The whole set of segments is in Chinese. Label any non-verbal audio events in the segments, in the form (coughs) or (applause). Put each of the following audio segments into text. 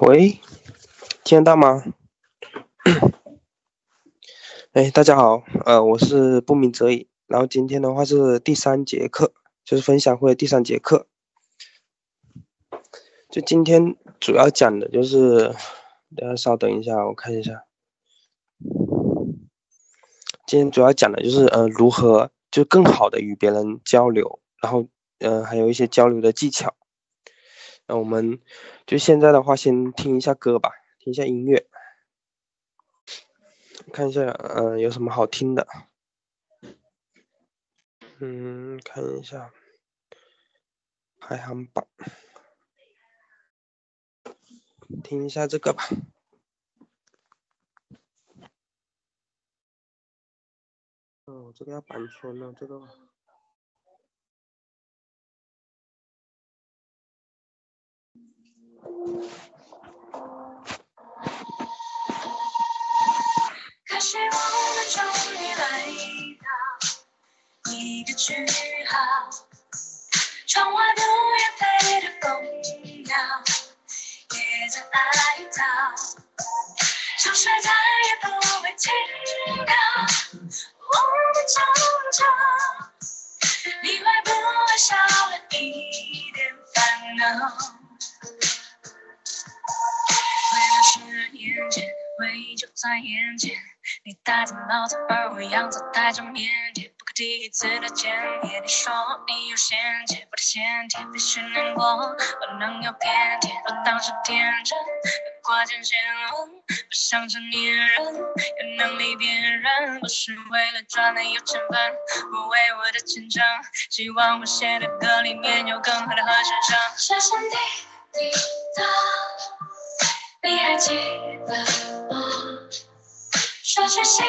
喂，听得到吗？(coughs) 哎，大家好，呃，我是不鸣则已。然后今天的话是第三节课，就是分享会第三节课。就今天主要讲的就是，大家稍等一下，我看一下。今天主要讲的就是，呃，如何就更好的与别人交流，然后，呃，还有一些交流的技巧。那我们就现在的话，先听一下歌吧，听一下音乐，看一下，嗯，有什么好听的？嗯，看一下排行榜，听一下这个吧。哦，这个要版权了，这个。可惜我们终于来到一个句号，窗外不愿飞的蜂鸟也在哀悼，城市再也不会听到，我们争吵，你会不会少了一点烦恼？回忆就在眼前，你带着帽子，而我样子带着腼腆，不可第一次的见面。你说你有先见，我的先天必须难过，不能有偏见。我当时天真，挂件先锋，不想成年人，有能力辨认，不是为了赚的有钱分，不为我的前程，希望我写的歌里面有更好的和声声。深深滴滴答，你还记得？说心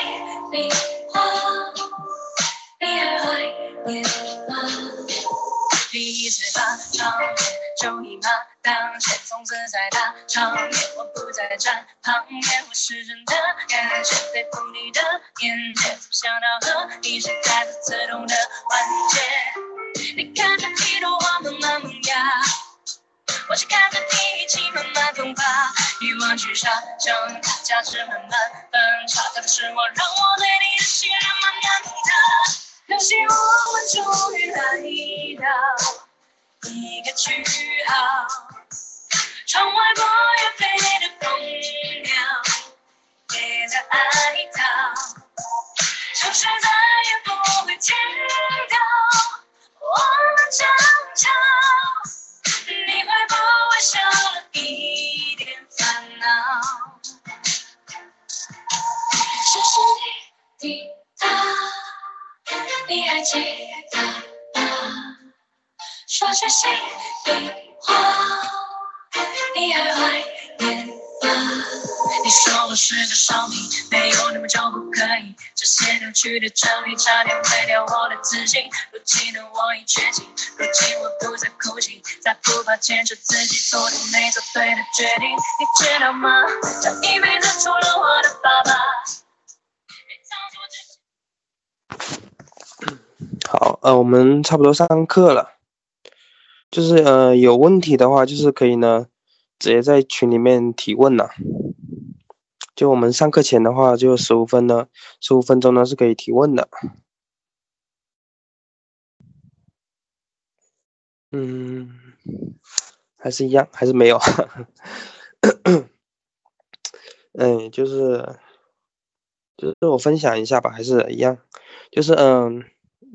里话，你还怀念吗？第一次发唱片就一马当先，从此在大场面，我不再站旁边，我是真的感谢在乎你的眼界，怎么想到和你是开着自动的环节？你看着一朵花慢慢萌芽，我是看着你一起慢慢风发。欲望去杀，将价值慢慢，是我让我对你的信任慢慢崩塌。可惜我们终于来到一个句号，滴答，你还记得吗？说句心里话，你还怀念吗？你说我是个少女，没有你们就不可以。这些扭曲的真理差点毁掉我的自信。如今的我已觉醒，如今我不再哭泣，再不怕坚持自己做的每做对的决定。你知道吗？这一辈子除了我的爸爸。好，呃，我们差不多上课了。就是呃，有问题的话，就是可以呢，直接在群里面提问呐。就我们上课前的话，就十五分呢，十五分钟呢是可以提问的。嗯，还是一样，还是没有。嗯，(coughs) 就是，就是我分享一下吧，还是一样，就是嗯，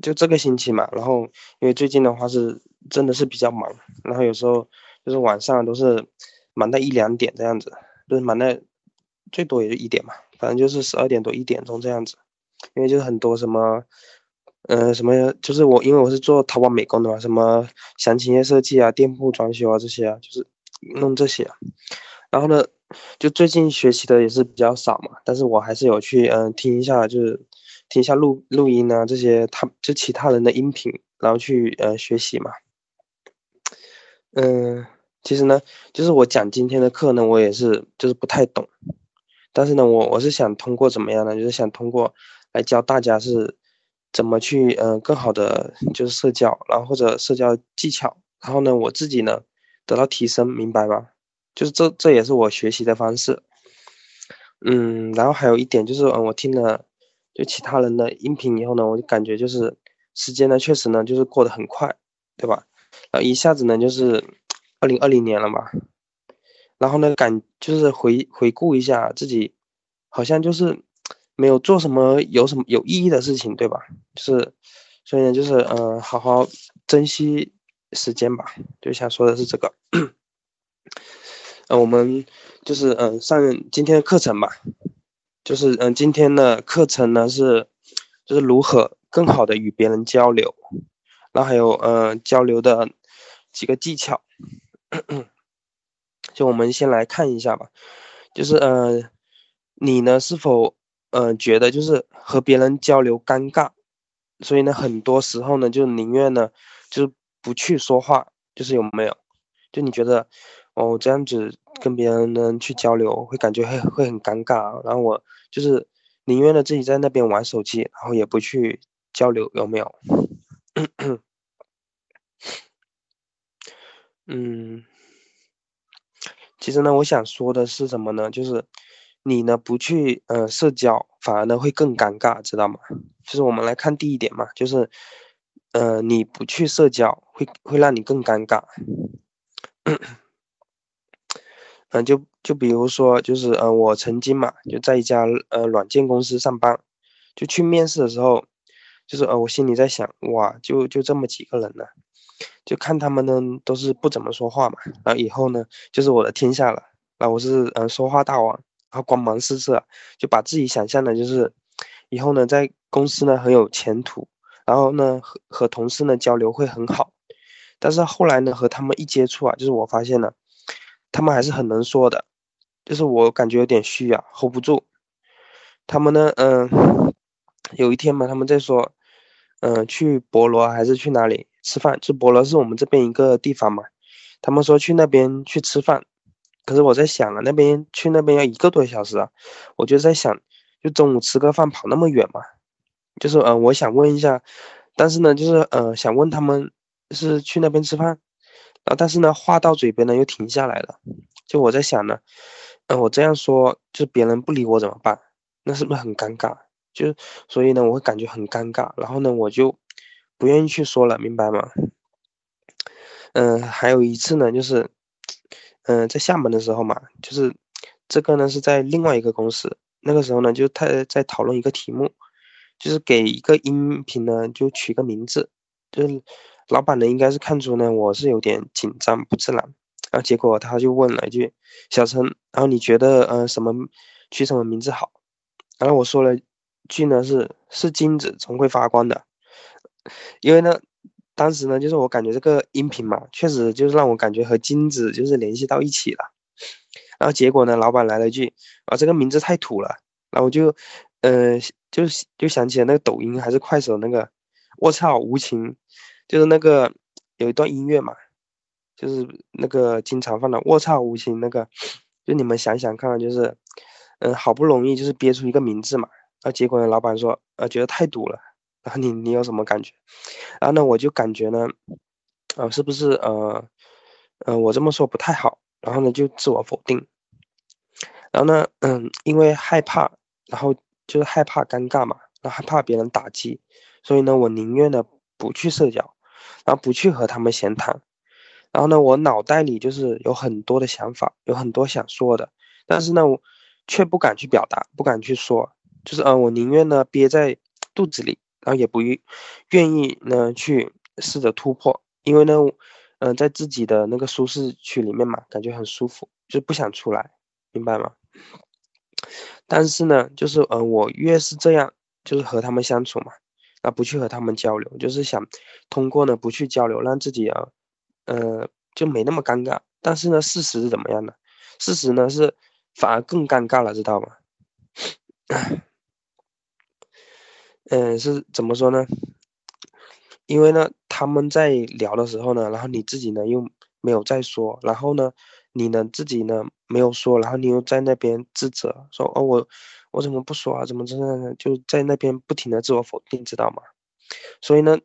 就这个星期嘛，然后因为最近的话是真的是比较忙，然后有时候就是晚上都是忙到一两点这样子，就是忙到。最多也就一点嘛，反正就是十二点多一点钟这样子，因为就是很多什么，呃，什么就是我因为我是做淘宝美工的嘛，什么详情页设计啊、店铺装修啊这些啊，就是弄这些啊。然后呢，就最近学习的也是比较少嘛，但是我还是有去嗯听一下，就是听一下录录音啊这些，他就其他人的音频，然后去呃学习嘛。嗯，其实呢，就是我讲今天的课呢，我也是就是不太懂。但是呢，我我是想通过怎么样呢？就是想通过来教大家是怎么去嗯更好的就是社交，然后或者社交技巧，然后呢我自己呢得到提升，明白吧？就是这这也是我学习的方式。嗯，然后还有一点就是，嗯，我听了就其他人的音频以后呢，我就感觉就是时间呢，确实呢，就是过得很快，对吧？然后一下子呢，就是二零二零年了嘛。然后呢，感就是回回顾一下自己，好像就是没有做什么有什么有意义的事情，对吧？就是所以呢，就是嗯，好好珍惜时间吧。就想说的是这个。(coughs) 呃，我们就是嗯上今天的课程嘛，就是嗯今天的课程呢是就是如何更好的与别人交流，然后还有呃交流的几个技巧，(clears throat) 就我们先来看一下吧，就是呃你呢是否呃觉得就是和别人交流尴尬，所以呢很多时候呢就宁愿呢就是不去说话，就是有没有？就你觉得？哦，这样子跟别人呢去交流，会感觉会会很尴尬。然后我就是宁愿呢自己在那边玩手机，然后也不去交流，有没有？嗯，其实呢，我想说的是什么呢？就是你呢不去呃社交，反而呢会更尴尬，知道吗？就是我们来看第一点嘛，就是呃你不去社交，会会让你更尴尬。嗯，就就比如说，就是呃，我曾经嘛，就在一家呃软件公司上班，就去面试的时候，就是呃，我心里在想，哇，就就这么几个人呢，就看他们呢都是不怎么说话嘛，然后以后呢就是我的天下了，然后我是嗯说话大王，然后光芒四射，就把自己想象的就是以后呢在公司呢很有前途，然后呢和和同事呢交流会很好，但是后来呢和他们一接触啊，就是我发现了。他们还是很能说的，就是我感觉有点虚啊，hold 不住。他们呢，嗯，有一天嘛，他们在说，嗯，去博罗还是去哪里吃饭？就博罗是我们这边一个地方嘛。他们说去那边去吃饭，可是我在想啊，那边去那边要一个多小时啊。我就在想，就中午吃个饭跑那么远嘛？就是嗯，我想问一下，但是呢，就是嗯，想问他们是去那边吃饭。啊，但是呢，话到嘴边呢又停下来了。就我在想呢，嗯，我这样说，就别人不理我怎么办？那是不是很尴尬？就所以呢，我会感觉很尴尬。然后呢，我就不愿意去说了，明白吗？嗯，还有一次呢，就是，嗯，在厦门的时候嘛，就是这个呢是在另外一个公司。那个时候呢，就他在讨论一个题目，就是给一个音频呢就取个名字，就是。老板呢，应该是看出呢我是有点紧张不自然，然后结果他就问了一句：“小陈，然后你觉得呃什么取什么名字好？”然后我说了句呢是是金子总会发光的，因为呢当时呢就是我感觉这个音频嘛，确实就是让我感觉和金子就是联系到一起了。然后结果呢，老板来了一句：“啊这个名字太土了。”然后我就呃就就想起了那个抖音还是快手那个“我操无情”。就是那个有一段音乐嘛，就是那个经常放的“卧槽无情”那个，就你们想想看，就是，嗯，好不容易就是憋出一个名字嘛，然后结果呢，老板说，呃，觉得太堵了，然后你你有什么感觉？然后呢，我就感觉呢，呃，是不是呃，呃，我这么说不太好，然后呢就自我否定，然后呢，嗯，因为害怕，然后就是害怕尴尬嘛，然后害怕别人打击，所以呢，我宁愿呢不去社交。然后不去和他们闲谈，然后呢，我脑袋里就是有很多的想法，有很多想说的，但是呢，我却不敢去表达，不敢去说，就是嗯，我宁愿呢憋在肚子里，然后也不愿意呢去试着突破，因为呢，嗯，在自己的那个舒适区里面嘛，感觉很舒服，就不想出来，明白吗？但是呢，就是嗯，我越是这样，就是和他们相处嘛。啊，不去和他们交流，就是想通过呢不去交流，让自己啊，呃，就没那么尴尬。但是呢，事实是怎么样的？事实呢是反而更尴尬了，知道吗？嗯，(coughs) 是怎么说呢？因为呢，他们在聊的时候呢，然后你自己呢又没有在说，然后呢，你呢自己呢没有说，然后你又在那边自责，说哦我。我怎么不说啊？怎么这样呢？就在那边不停的自我否定，知道吗？所以呢，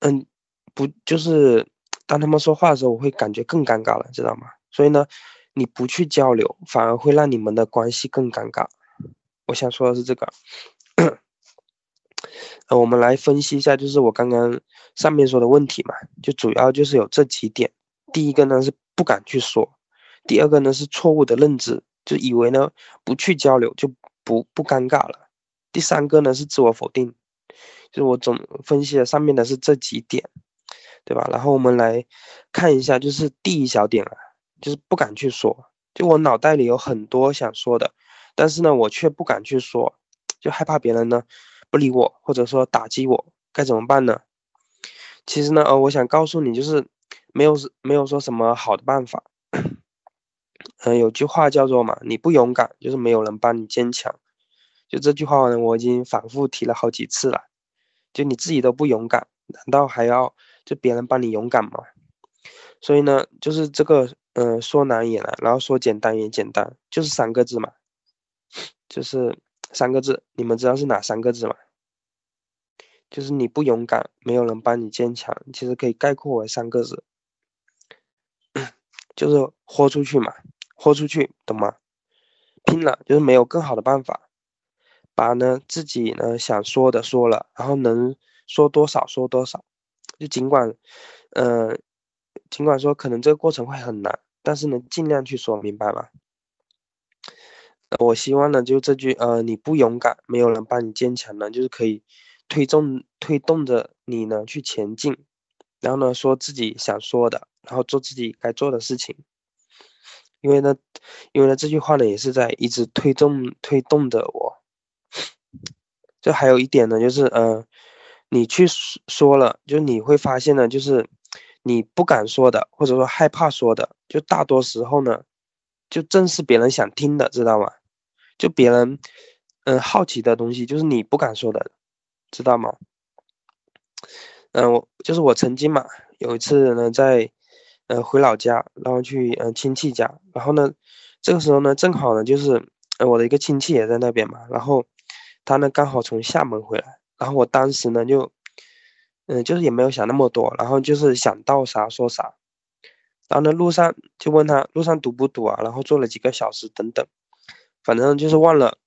嗯，不就是当他们说话的时候，我会感觉更尴尬了，知道吗？所以呢，你不去交流，反而会让你们的关系更尴尬。我想说的是这个。呃，我们来分析一下，就是我刚刚上面说的问题嘛，就主要就是有这几点。第一个呢是不敢去说，第二个呢是错误的认知，就以为呢不去交流就不不尴尬了。第三个呢是自我否定，就是我总分析了上面的是这几点，对吧？然后我们来看一下，就是第一小点啊，就是不敢去说，就我脑袋里有很多想说的，但是呢我却不敢去说，就害怕别人呢。不理我，或者说打击我，该怎么办呢？其实呢，呃，我想告诉你，就是没有没有说什么好的办法。嗯，有句话叫做嘛，你不勇敢，就是没有人帮你坚强。就这句话呢，我已经反复提了好几次了。就你自己都不勇敢，难道还要就别人帮你勇敢吗？所以呢，就是这个，嗯，说难也难，然后说简单也简单，就是三个字嘛，就是三个字。你们知道是哪三个字吗？就是你不勇敢，没有人帮你坚强。其实可以概括为三个字，(coughs) 就是豁出去嘛，豁出去，懂吗？拼了，就是没有更好的办法，把呢自己呢想说的说了，然后能说多少说多少。就尽管，嗯，尽管说可能这个过程会很难，但是呢尽量去说，明白吧？我希望呢就这句，呃，你不勇敢，没有人帮你坚强呢，就是可以。推动推动着你呢去前进，然后呢说自己想说的，然后做自己该做的事情。因为呢，因为呢这句话呢也是在一直推动推动着我。这还有一点呢，就是嗯，你去说了，就你会发现呢，就是你不敢说的，或者说害怕说的，就大多时候呢，就正是别人想听的，知道吗？就别人嗯好奇的东西，就是你不敢说的。知道吗？嗯，我就是我曾经嘛，有一次呢，在呃回老家，然后去嗯亲戚家，然后呢，这个时候呢，正好呢就是呃我的一个亲戚也在那边嘛，然后他呢刚好从厦门回来，然后我当时呢就嗯就是也没有想那么多，然后就是想到啥说啥，然后呢路上就问他路上堵不堵啊，然后坐了几个小时等等，反正就是忘了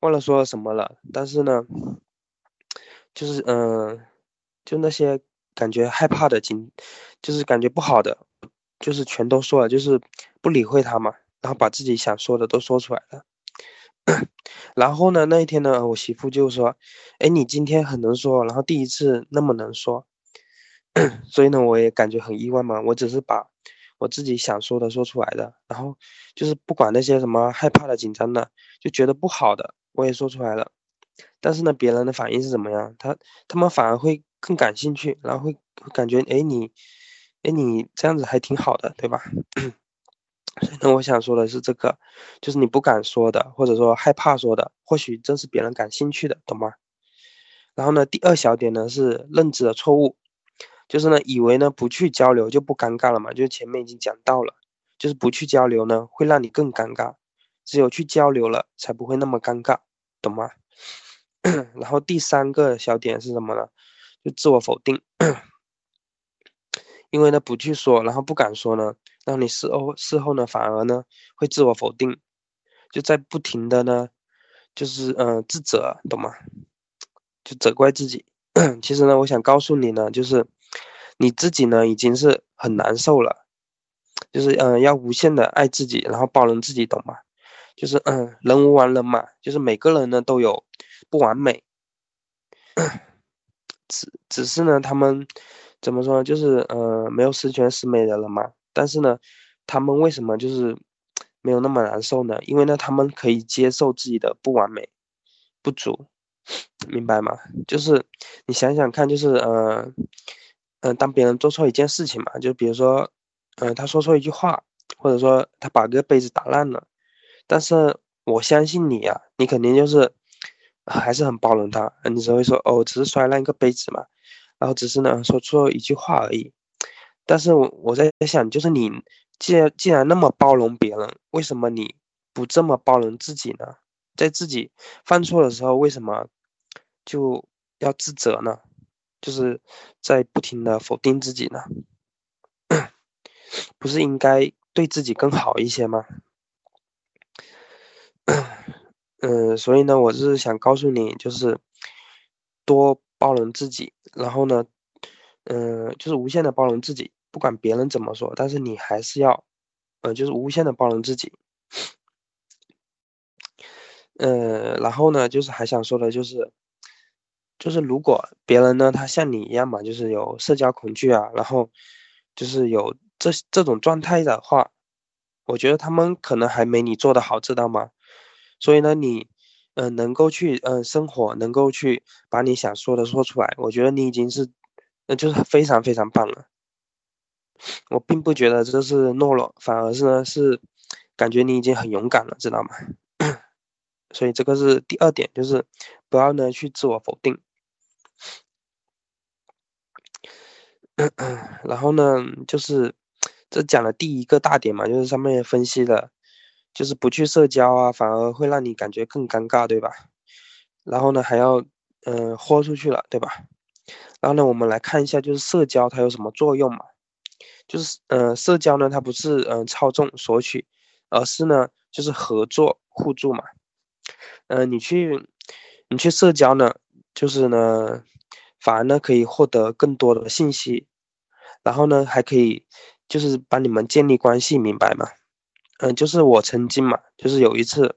忘了说什么了，但是呢。就是嗯，就那些感觉害怕的经，就是感觉不好的，就是全都说了，就是不理会他嘛，然后把自己想说的都说出来了。(coughs) 然后呢，那一天呢，我媳妇就说：“哎，你今天很能说，然后第一次那么能说。” (coughs) 所以呢，我也感觉很意外嘛。我只是把我自己想说的说出来的，然后就是不管那些什么害怕的、紧张的，就觉得不好的，我也说出来了。但是呢，别人的反应是怎么样？他他们反而会更感兴趣，然后会感觉，哎，你，哎，你这样子还挺好的，对吧？所以呢，我想说的是这个，就是你不敢说的，或者说害怕说的，或许正是别人感兴趣的，懂吗？然后呢，第二小点呢是认知的错误，就是呢，以为呢不去交流就不尴尬了嘛，就是前面已经讲到了，就是不去交流呢会让你更尴尬，只有去交流了才不会那么尴尬，懂吗？(coughs) 然后第三个小点是什么呢？就自我否定，因为呢不去说，然后不敢说呢，让你事后事后呢反而呢会自我否定，就在不停的呢，就是嗯自责，懂吗？就责怪自己。(coughs) 其实呢，我想告诉你呢，就是你自己呢已经是很难受了，就是嗯要无限的爱自己，然后包容自己，懂吗？就是嗯人无完人嘛，就是每个人呢都有。不完美，(coughs) 只只是呢，他们怎么说？就是呃，没有十全十美的人嘛。但是呢，他们为什么就是没有那么难受呢？因为呢，他们可以接受自己的不完美、不足，(sniffs) 明白吗？就是你想想看，就是呃，嗯，当别人做错一件事情嘛，就比如说，嗯，他说错一句话，或者说他把个杯子打烂了，但是我相信你呀，你肯定就是。还是很包容他，你只会说哦，只是摔烂一个杯子嘛，然后只是呢说错一句话而已。但是我我在想，就是你既然既然那么包容别人，为什么你不这么包容自己呢？在自己犯错的时候，为什么就要自责呢？就是在不停的否定自己呢？(coughs) 不是应该对自己更好一些吗？(coughs) 嗯，所以呢，我是想告诉你，就是多包容自己，然后呢，嗯，就是无限的包容自己，不管别人怎么说，但是你还是要，呃，就是无限的包容自己。呃，然后呢，就是还想说的，就是，就是如果别人呢，他像你一样嘛，就是有社交恐惧啊，然后就是有这这种状态的话，我觉得他们可能还没你做的好，知道吗？所以呢，你，嗯，能够去，嗯，生活，能够去把你想说的说出来，我觉得你已经是，那就是非常非常棒了。我并不觉得这是懦弱，反而是呢，是感觉你已经很勇敢了，知道吗？(coughs) 所以这个是第二点，就是不要呢去自我否定。(coughs) 然后呢，就是这讲的第一个大点嘛，就是上面分析的。就是不去社交啊，反而会让你感觉更尴尬，对吧？然后呢，还要嗯豁出去了，对吧？然后呢，我们来看一下，就是社交它有什么作用嘛？就是嗯，社交呢，它不是嗯操纵索取，而是呢就是合作互助嘛。嗯，你去你去社交呢，就是呢反而呢可以获得更多的信息，然后呢还可以就是帮你们建立关系，明白吗？嗯，就是我曾经嘛，就是有一次，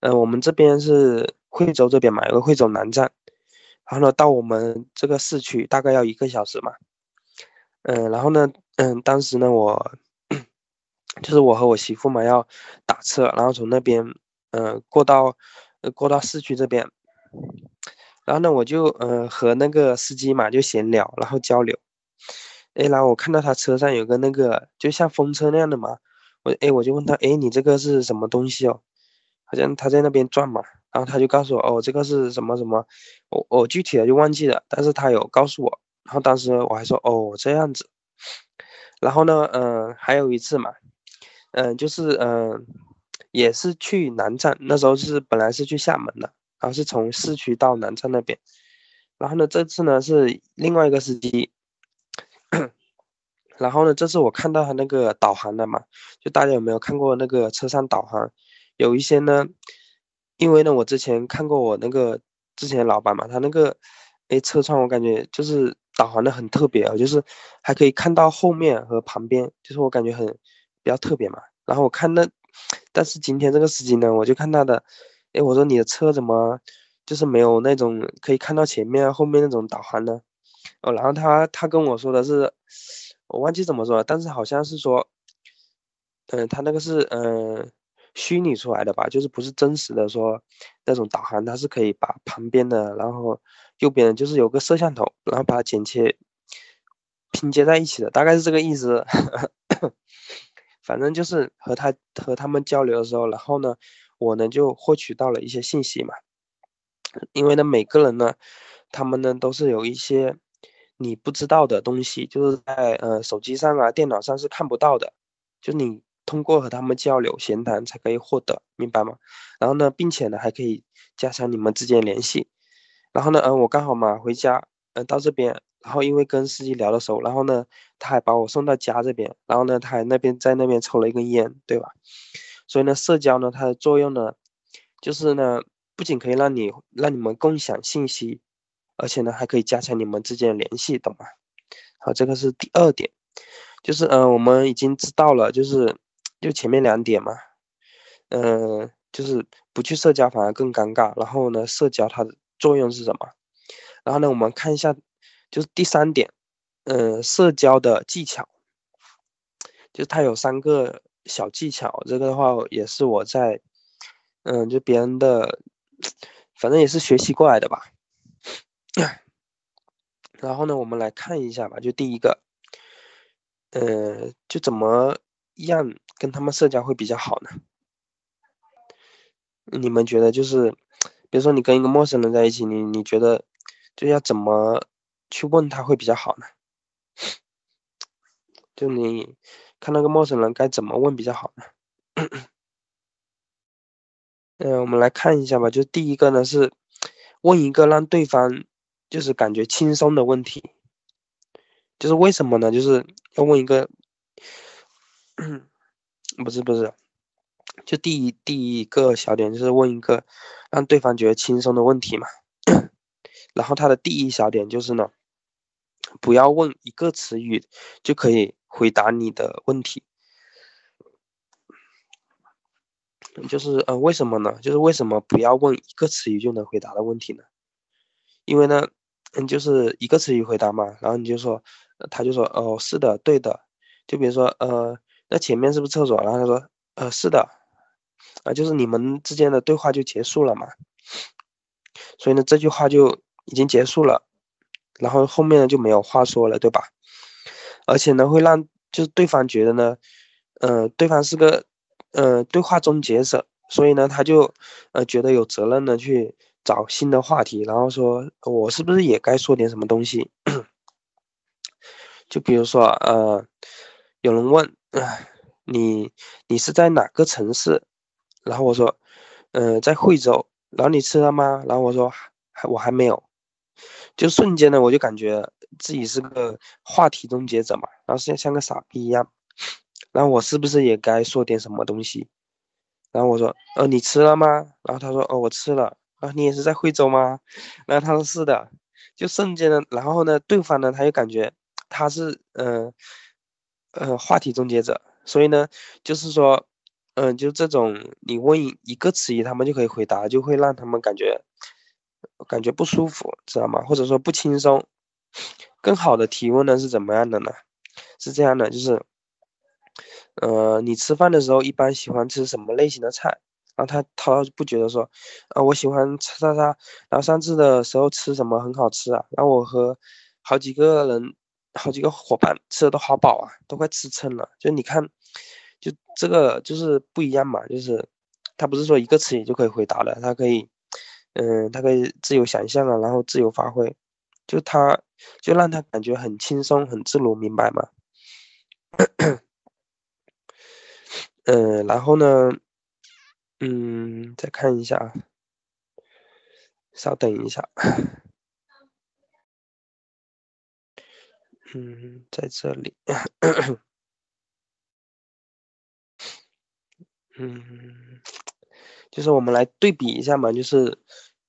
嗯，我们这边是惠州这边嘛，有个惠州南站，然后呢，到我们这个市区大概要一个小时嘛，嗯，然后呢，嗯，当时呢，我就是我和我媳妇嘛要打车，然后从那边，嗯，过到，过到市区这边，然后呢，我就，嗯，和那个司机嘛就闲聊，然后交流，哎，然后我看到他车上有个那个就像风车那样的嘛。我哎，我就问他，哎，你这个是什么东西哦？好像他在那边转嘛，然后他就告诉我，哦，这个是什么什么，我我具体的就忘记了，但是他有告诉我，然后当时我还说，哦，这样子。然后呢，嗯，还有一次嘛，嗯，就是嗯，也是去南站，那时候是本来是去厦门的，然后是从市区到南站那边，然后呢，这次呢是另外一个司机。然后呢，这是我看到他那个导航的嘛，就大家有没有看过那个车上导航？有一些呢，因为呢，我之前看过我那个之前老板嘛，他那个，哎，车窗我感觉就是导航的很特别啊，就是还可以看到后面和旁边，就是我感觉很比较特别嘛。然后我看那，但是今天这个司机呢，我就看他的，哎，我说你的车怎么就是没有那种可以看到前面后面那种导航呢？哦，然后他他跟我说的是。我忘记怎么说了，但是好像是说，嗯，他那个是嗯虚拟出来的吧，就是不是真实的说那种导航，它是可以把旁边的，然后右边，就是有个摄像头，然后把它剪切拼接在一起的，大概是这个意思。(coughs) 反正就是和他和他们交流的时候，然后呢，我呢就获取到了一些信息嘛，因为呢每个人呢，他们呢都是有一些。你不知道的东西，就是在呃手机上啊、电脑上是看不到的，就你通过和他们交流、闲谈才可以获得，明白吗？然后呢，并且呢，还可以加强你们之间联系。然后呢，嗯，我刚好嘛回家，嗯，到这边，然后因为跟司机聊的熟，然后呢，他还把我送到家这边，然后呢，他还那边在那边抽了一根烟，对吧？所以呢，社交呢，它的作用呢，就是呢，不仅可以让你让你们共享信息。而且呢，还可以加强你们之间的联系，懂吗？好，这个是第二点，就是嗯，我们已经知道了，就是就前面两点嘛，嗯，就是不去社交反而更尴尬。然后呢，社交它的作用是什么？然后呢，我们看一下，就是第三点，嗯，社交的技巧，就是它有三个小技巧。这个的话也是我在，嗯，就别人的，反正也是学习过来的吧。(clears throat) 然后呢，我们来看一下吧。就第一个，呃，就怎么样跟他们社交会比较好呢？你们觉得就是，比如说你跟一个陌生人在一起，你你觉得就要怎么去问他会比较好呢？就你看那个陌生人该怎么问比较好呢？嗯，我们来看一下吧。就第一个呢是问一个让对方。就是感觉轻松的问题，就是为什么呢？就是要问一个，(coughs) 不是不是，就第一第一个小点就是问一个让对方觉得轻松的问题嘛。然后他的第一小点就是呢，不要问一个词语就可以回答你的问题。就是呃，为什么呢？就是为什么不要问一个词语就能回答的问题呢？因为呢，嗯，就是一个词语回答嘛。然后你就说，他就说，哦，是的，对的。就比如说，呃，那前面是不是厕所？然后他说，呃，是的。啊，就是你们之间的对话就结束了嘛。所以呢，这句话就已经结束了，然后后面呢就没有话说了，对吧？而且呢，会让就是对方觉得呢，呃，对方是个呃对话终结者，所以呢，他就呃觉得有责任呢去找新的话题，然后说我是不是也该说点什么东西？(coughs) 就比如说呃，有人问，你你是在哪个城市？然后我说，呃，在惠州。然后你吃了吗？然后我说还我还没有，就瞬间呢，我就感觉自己是个话题终结者嘛，然后像像个傻逼一样。然后我是不是也该说点什么东西？然后我说，呃，你吃了吗？然后他说，哦，我吃了。啊，你也是在惠州吗？然后他说是的。就瞬间呢，然后呢，对方呢，他就感觉他是嗯呃话题终结者，所以呢，就是说。嗯，就这种，你问一个词语，他们就可以回答，就会让他们感觉感觉不舒服，知道吗？或者说不轻松。更好的提问呢是怎么样的呢？是这样的，就是，呃，你吃饭的时候一般喜欢吃什么类型的菜？然后他他不觉得说，啊，我喜欢吃啥啥，然后上次的时候吃什么很好吃啊？然后我和好几个人，好几个伙伴吃的都好饱啊，都快吃撑了。就你看。就这个就是不一样嘛，就是他不是说一个词语就可以回答的，他可以，嗯，他可以自由想象啊，然后自由发挥，就他就让他感觉很轻松、很自如，明白吗？(coughs) 嗯，然后呢，嗯，再看一下啊，稍等一下，嗯，在这里。嗯，就是我们来对比一下嘛，就是，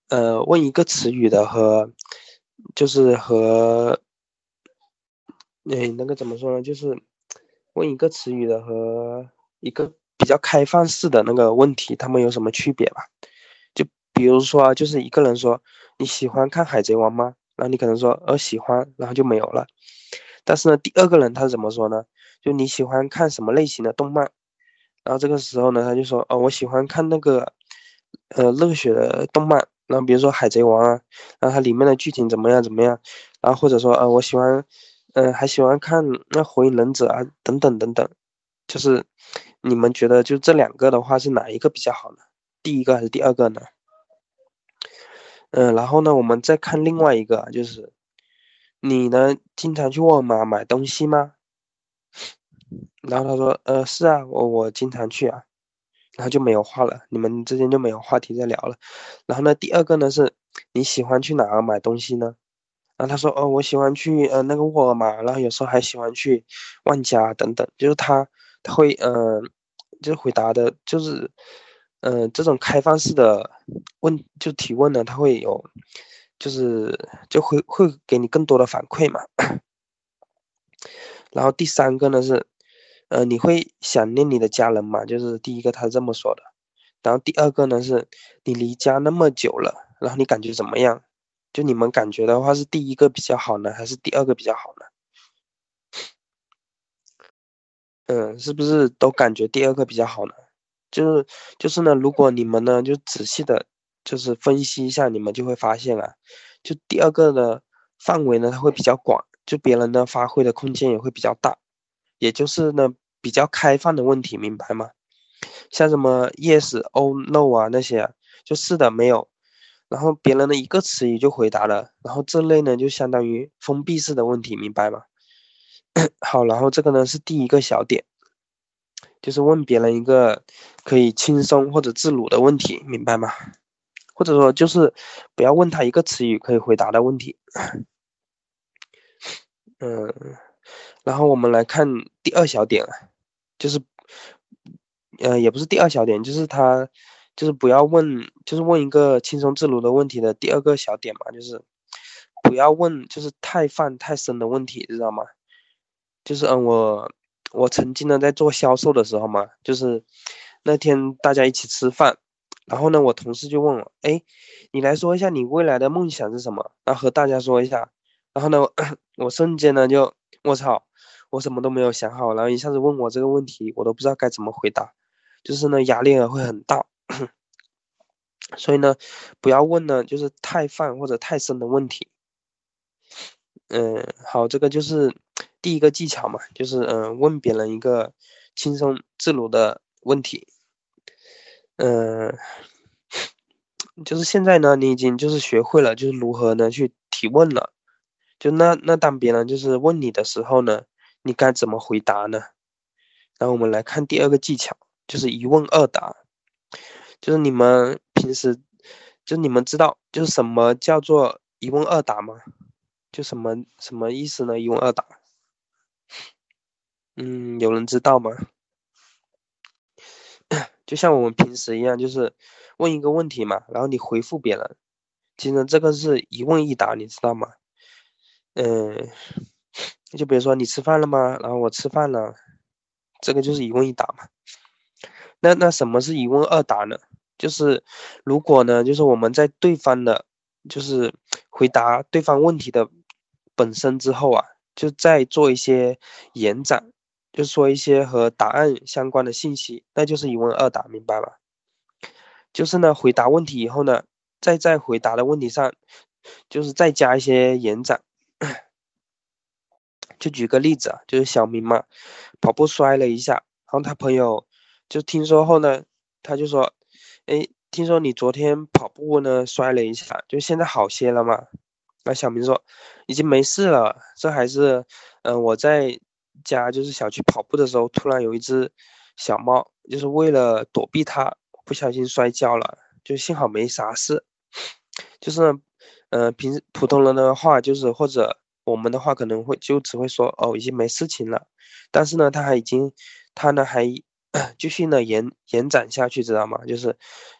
呃，问一个词语的和，就是和，哎，那个怎么说呢？就是问一个词语的和一个比较开放式的那个问题，他们有什么区别吧？就比如说，就是一个人说你喜欢看《海贼王》吗？然后你可能说呃喜欢，然后就没有了。但是呢，第二个人他是怎么说呢？就你喜欢看什么类型的动漫？然后这个时候呢，他就说：“哦，我喜欢看那个，呃，热血的动漫。然后比如说《海贼王》啊，然后它里面的剧情怎么样怎么样？然后或者说，呃，我喜欢，嗯，还喜欢看那《火影忍者》啊，等等等等。就是你们觉得就这两个的话，是哪一个比较好呢？第一个还是第二个呢？嗯，然后呢，我们再看另外一个，就是你呢，经常去沃尔玛买东西吗？”然后他说：“呃，是啊，我我经常去啊。”然后就没有话了，你们之间就没有话题再聊了。然后呢，第二个呢是，你喜欢去哪儿买东西呢？然后他说：“哦，我喜欢去呃那个沃尔玛，然后有时候还喜欢去万家等等。”就是他他会嗯，就回答的，就是嗯这种开放式的问就提问呢，他会有，就是就会会给你更多的反馈嘛。然后第三个呢是。呃，你会想念你的家人吗？就是第一个，他是这么说的。然后第二个呢，是你离家那么久了，然后你感觉怎么样？就你们感觉的话，是第一个比较好呢，还是第二个比较好呢？嗯，是不是都感觉第二个比较好呢？就是就是呢，如果你们呢就仔细的，就是分析一下，你们就会发现啊，就第二个的范围呢，它会比较广，就别人呢发挥的空间也会比较大。也就是呢，比较开放的问题，明白吗？像什么 yes、oh、no 啊那些，就是的没有，然后别人的一个词语就回答了，然后这类呢就相当于封闭式的问题，明白吗？好，然后这个呢是第一个小点，就是问别人一个可以轻松或者自如的问题，明白吗？或者说就是不要问他一个词语可以回答的问题，嗯。然后我们来看第二小点啊，就是呃，也不是第二小点，就是他，就是不要问，就是问一个轻松自如的问题的第二个小点嘛，就是不要问，就是太泛太深的问题，知道吗？就是嗯，我我曾经呢在做销售的时候嘛，就是那天大家一起吃饭，然后呢，我同事就问我，哎，你来说一下你未来的梦想是什么？然后和大家说一下，然后呢，(clears throat) 我瞬间呢就，我操，我什么都没有想好，然后一下子问我这个问题，我都不知道该怎么回答。就是呢，压力会很大，(clears throat) 所以呢，不要问呢，就是太泛或者太深的问题。嗯，好，这个就是第一个技巧嘛，就是嗯，问别人一个轻松自如的问题。嗯，就是现在呢，你已经就是学会了，就是如何呢去提问了。就那那当别人就是问你的时候呢，你该怎么回答呢？然后我们来看第二个技巧。就是一问二答，就是你们平时，就你们知道，就是什么叫做一问二答吗？就什么什么意思呢？一问二答，嗯，有人知道吗？(coughs) 就像我们平时一样，就是问一个问题嘛，然后你回复别人，其实这个是一问一答，你知道吗？嗯，就比如说你吃饭了吗？然后我吃饭了，这个就是一问一答嘛。那那什么是一问二答呢？就是如果呢，就是我们在对方的，就是回答对方问题的本身之后啊，就再做一些延展，就说一些和答案相关的信息，那就是一问二答，明白吗？就是呢，回答问题以后呢，再在回答的问题上，就是再加一些延展。就举个例子啊，就是小明嘛，跑步摔了一下，然后他朋友。就听说后呢，他就说，哎，听说你昨天跑步呢摔了一下，就现在好些了嘛？那小明说，已经没事了，这还是，嗯，我在家就是小区跑步的时候，突然有一只小猫，就是为了躲避它，不小心摔跤了，就幸好没啥事。就是，嗯，平时普通人的话，就是或者我们的话，可能会就只会说，哦，已经没事情了。但是呢，它还已经，它呢还。(coughs) 继续呢延延展下去，知道吗？就是，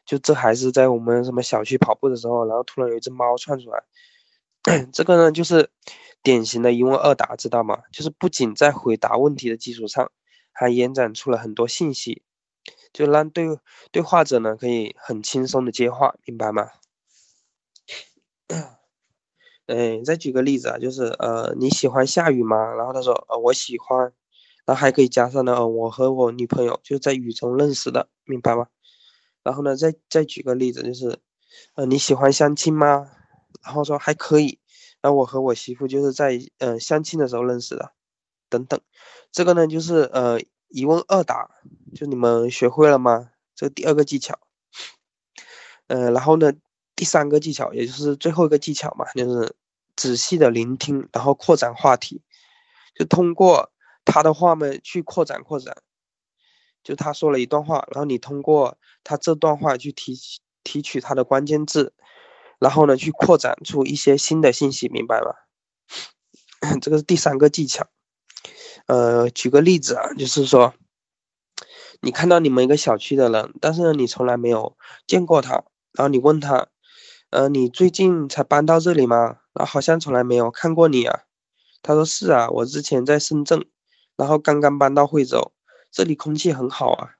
就这还是在我们什么小区跑步的时候，然后突然有一只猫窜出来，(coughs) 这个呢就是典型的一问二答，知道吗？就是不仅在回答问题的基础上，还延展出了很多信息，就让对对话者呢可以很轻松的接话，明白吗？哎，再举个例子啊，就是呃你喜欢下雨吗？然后他说呃我喜欢。然后还可以加上呢，我和我女朋友就在雨中认识的，明白吗？然后呢，再再举个例子，就是，呃，你喜欢相亲吗？然后说还可以。然后我和我媳妇就是在呃相亲的时候认识的，等等。这个呢就是呃一问二答，就你们学会了吗？这第二个技巧。呃，然后呢第三个技巧，也就是最后一个技巧嘛，就是仔细的聆听，然后扩展话题，就通过。他的话呢，去扩展扩展，就他说了一段话，然后你通过他这段话去提提取他的关键字，然后呢去扩展出一些新的信息，明白吗？(coughs) 这个是第三个技巧。呃，举个例子啊，就是说，你看到你们一个小区的人，但是呢你从来没有见过他，然后你问他，呃，你最近才搬到这里吗？然后好像从来没有看过你啊。他说是啊，我之前在深圳。然后刚刚搬到惠州，这里空气很好啊。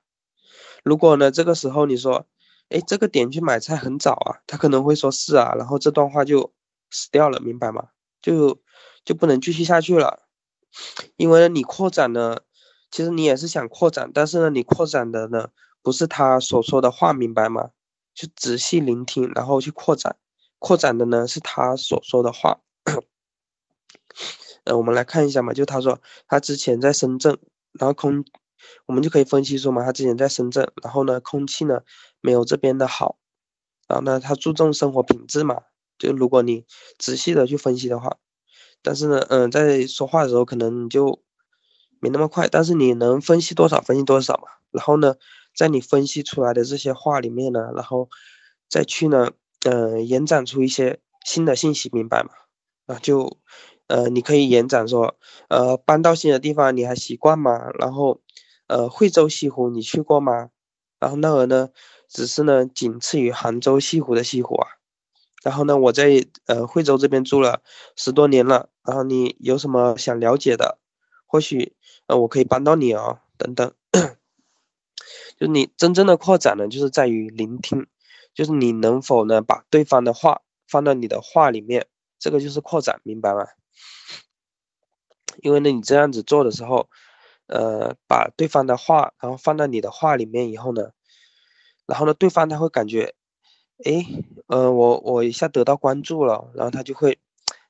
如果呢，这个时候你说，哎，这个点去买菜很早啊，他可能会说是啊，然后这段话就死掉了，明白吗？就就不能继续下去了，因为你扩展呢，其实你也是想扩展，但是呢，你扩展的呢不是他所说的话，明白吗？就仔细聆听，然后去扩展，扩展的呢是他所说的话。(coughs) 呃，我们来看一下嘛，就他说他之前在深圳，然后空，我们就可以分析说嘛，他之前在深圳，然后呢，空气呢没有这边的好，然后呢，他注重生活品质嘛，就如果你仔细的去分析的话，但是呢，嗯，在说话的时候可能就没那么快，但是你能分析多少分析多少嘛，然后呢，在你分析出来的这些话里面呢，然后再去呢，嗯，延展出一些新的信息，明白吗？啊，就。呃，你可以延展说，呃，搬到新的地方你还习惯吗？然后，呃，惠州西湖你去过吗？然后那儿呢，只是呢仅次于杭州西湖的西湖啊。然后呢，我在呃惠州这边住了十多年了，然后你有什么想了解的，或许呃我可以帮到你哦，等等。(coughs) 就你真正的扩展呢，就是在于聆听，就是你能否呢把对方的话放到你的话里面，这个就是扩展，明白吗？因为呢，你这样子做的时候。呃，把对方的话，然后放到你的话里面以后呢，然后呢，对方他会感觉，哎，呃，我我一下得到关注了，然后他就会，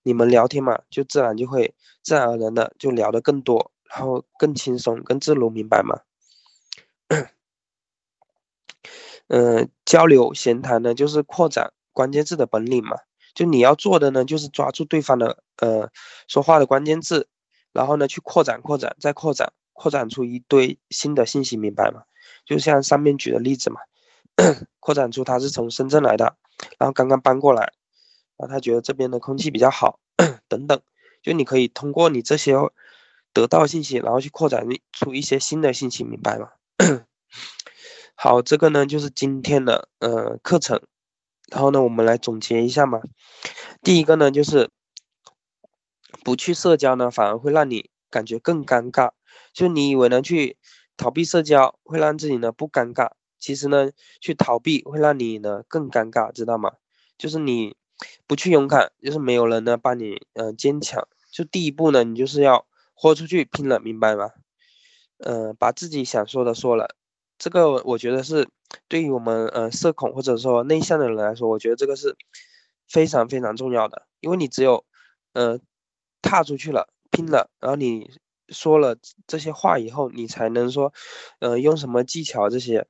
你们聊天嘛，就自然就会自然而然的就聊得更多，然后更轻松、更自如，明白吗？嗯，交流闲谈呢，就是扩展关键字的本领嘛，就你要做的呢，就是抓住对方的呃说话的关键字，然后呢去扩展、扩展、再扩展。扩展出一堆新的信息，明白吗？就像上面举的例子嘛，(clears throat) 扩展出他是从深圳来的，然后刚刚搬过来，然后他觉得这边的空气比较好，等等，就你可以通过你这些得到信息，然后去扩展出一些新的信息，明白吗？(clears throat) 好，这个呢就是今天的呃课程，然后呢我们来总结一下嘛。第一个呢就是不去社交呢，反而会让你感觉更尴尬。就你以为呢，去逃避社交会让自己呢不尴尬，其实呢，去逃避会让你呢更尴尬，知道吗？就是你不去勇敢，就是没有人呢帮你嗯坚强。就第一步呢，你就是要豁出去拼了，明白吗？嗯，把自己想说的说了，这个我觉得是对于我们呃社恐或者说内向的人来说，我觉得这个是非常非常重要的，因为你只有呃踏出去了，拼了，然后你。说了这些话以后，你才能说，呃，用什么技巧这些，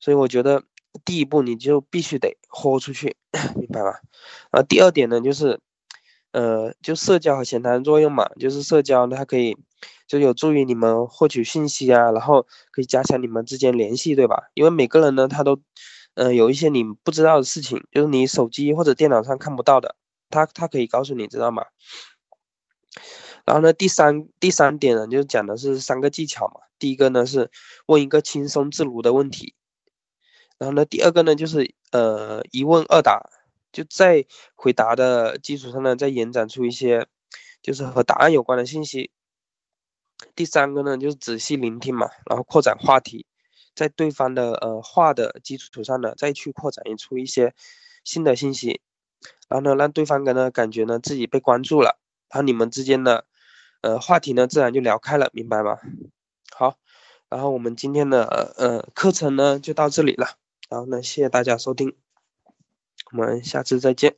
所以我觉得第一步你就必须得豁出去，明白吧？然后第二点呢，就是，呃，就社交和闲谈作用嘛，就是社交它可以就有助于你们获取信息啊，然后可以加强你们之间联系，对吧？因为每个人呢，他都，呃，有一些你不知道的事情，就是你手机或者电脑上看不到的，他他可以告诉你，知道吗？然后呢，第三第三点呢，就是讲的是三个技巧嘛。第一个呢是问一个轻松自如的问题，然后呢，第二个呢就是呃一问二答，就在回答的基础上呢，再延展出一些就是和答案有关的信息。第三个呢就是仔细聆听嘛，然后扩展话题，在对方的呃话的基础上呢，再去扩展出一些新的信息，然后呢让对方感呢感觉呢自己被关注了，然后你们之间的。呃，话题呢自然就聊开了，明白吗？好，然后我们今天的呃课程呢就到这里了，然后呢谢谢大家收听，我们下次再见。